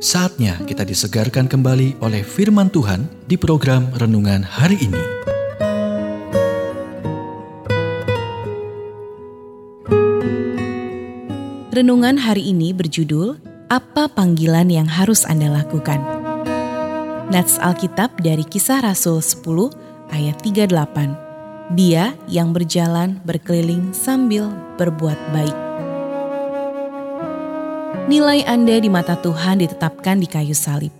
Saatnya kita disegarkan kembali oleh firman Tuhan di program renungan hari ini. Renungan hari ini berjudul Apa Panggilan yang Harus Anda Lakukan? Nats Alkitab dari Kisah Rasul 10 ayat 38. Dia yang berjalan berkeliling sambil berbuat baik. Nilai Anda di mata Tuhan ditetapkan di kayu salib.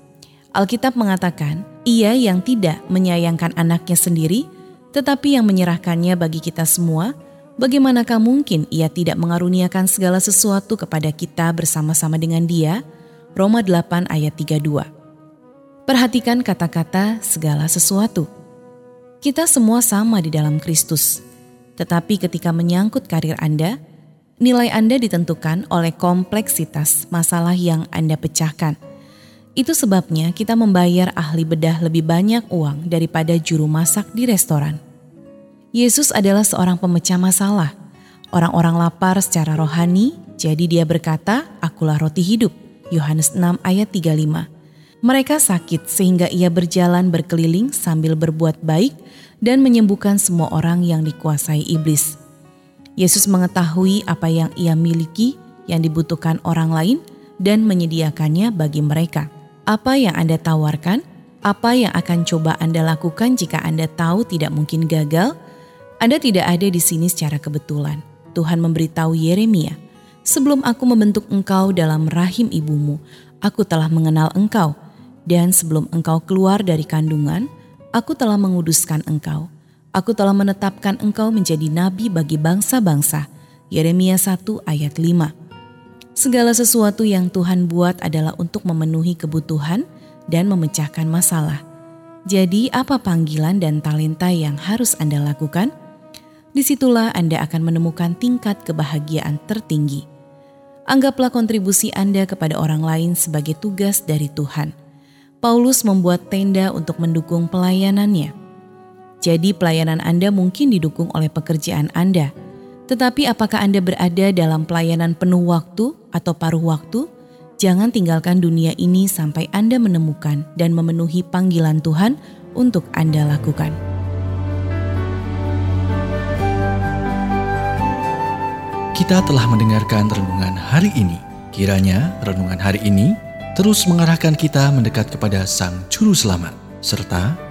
Alkitab mengatakan, ia yang tidak menyayangkan anaknya sendiri, tetapi yang menyerahkannya bagi kita semua, bagaimanakah mungkin ia tidak mengaruniakan segala sesuatu kepada kita bersama-sama dengan dia? Roma 8 ayat 32. Perhatikan kata-kata segala sesuatu. Kita semua sama di dalam Kristus. Tetapi ketika menyangkut karir Anda, nilai Anda ditentukan oleh kompleksitas masalah yang Anda pecahkan. Itu sebabnya kita membayar ahli bedah lebih banyak uang daripada juru masak di restoran. Yesus adalah seorang pemecah masalah. Orang-orang lapar secara rohani, jadi dia berkata, Akulah roti hidup. Yohanes 6 ayat 35. Mereka sakit sehingga ia berjalan berkeliling sambil berbuat baik dan menyembuhkan semua orang yang dikuasai iblis. Yesus mengetahui apa yang ia miliki yang dibutuhkan orang lain dan menyediakannya bagi mereka. Apa yang Anda tawarkan? Apa yang akan coba Anda lakukan jika Anda tahu tidak mungkin gagal? Anda tidak ada di sini secara kebetulan. Tuhan memberitahu Yeremia, "Sebelum aku membentuk engkau dalam rahim ibumu, aku telah mengenal engkau, dan sebelum engkau keluar dari kandungan, aku telah menguduskan engkau." Aku telah menetapkan engkau menjadi nabi bagi bangsa-bangsa. Yeremia 1 ayat 5. Segala sesuatu yang Tuhan buat adalah untuk memenuhi kebutuhan dan memecahkan masalah. Jadi apa panggilan dan talenta yang harus Anda lakukan? Di situlah Anda akan menemukan tingkat kebahagiaan tertinggi. Anggaplah kontribusi Anda kepada orang lain sebagai tugas dari Tuhan. Paulus membuat tenda untuk mendukung pelayanannya. Jadi pelayanan Anda mungkin didukung oleh pekerjaan Anda. Tetapi apakah Anda berada dalam pelayanan penuh waktu atau paruh waktu? Jangan tinggalkan dunia ini sampai Anda menemukan dan memenuhi panggilan Tuhan untuk Anda lakukan. Kita telah mendengarkan renungan hari ini. Kiranya renungan hari ini terus mengarahkan kita mendekat kepada Sang Juru Selamat, serta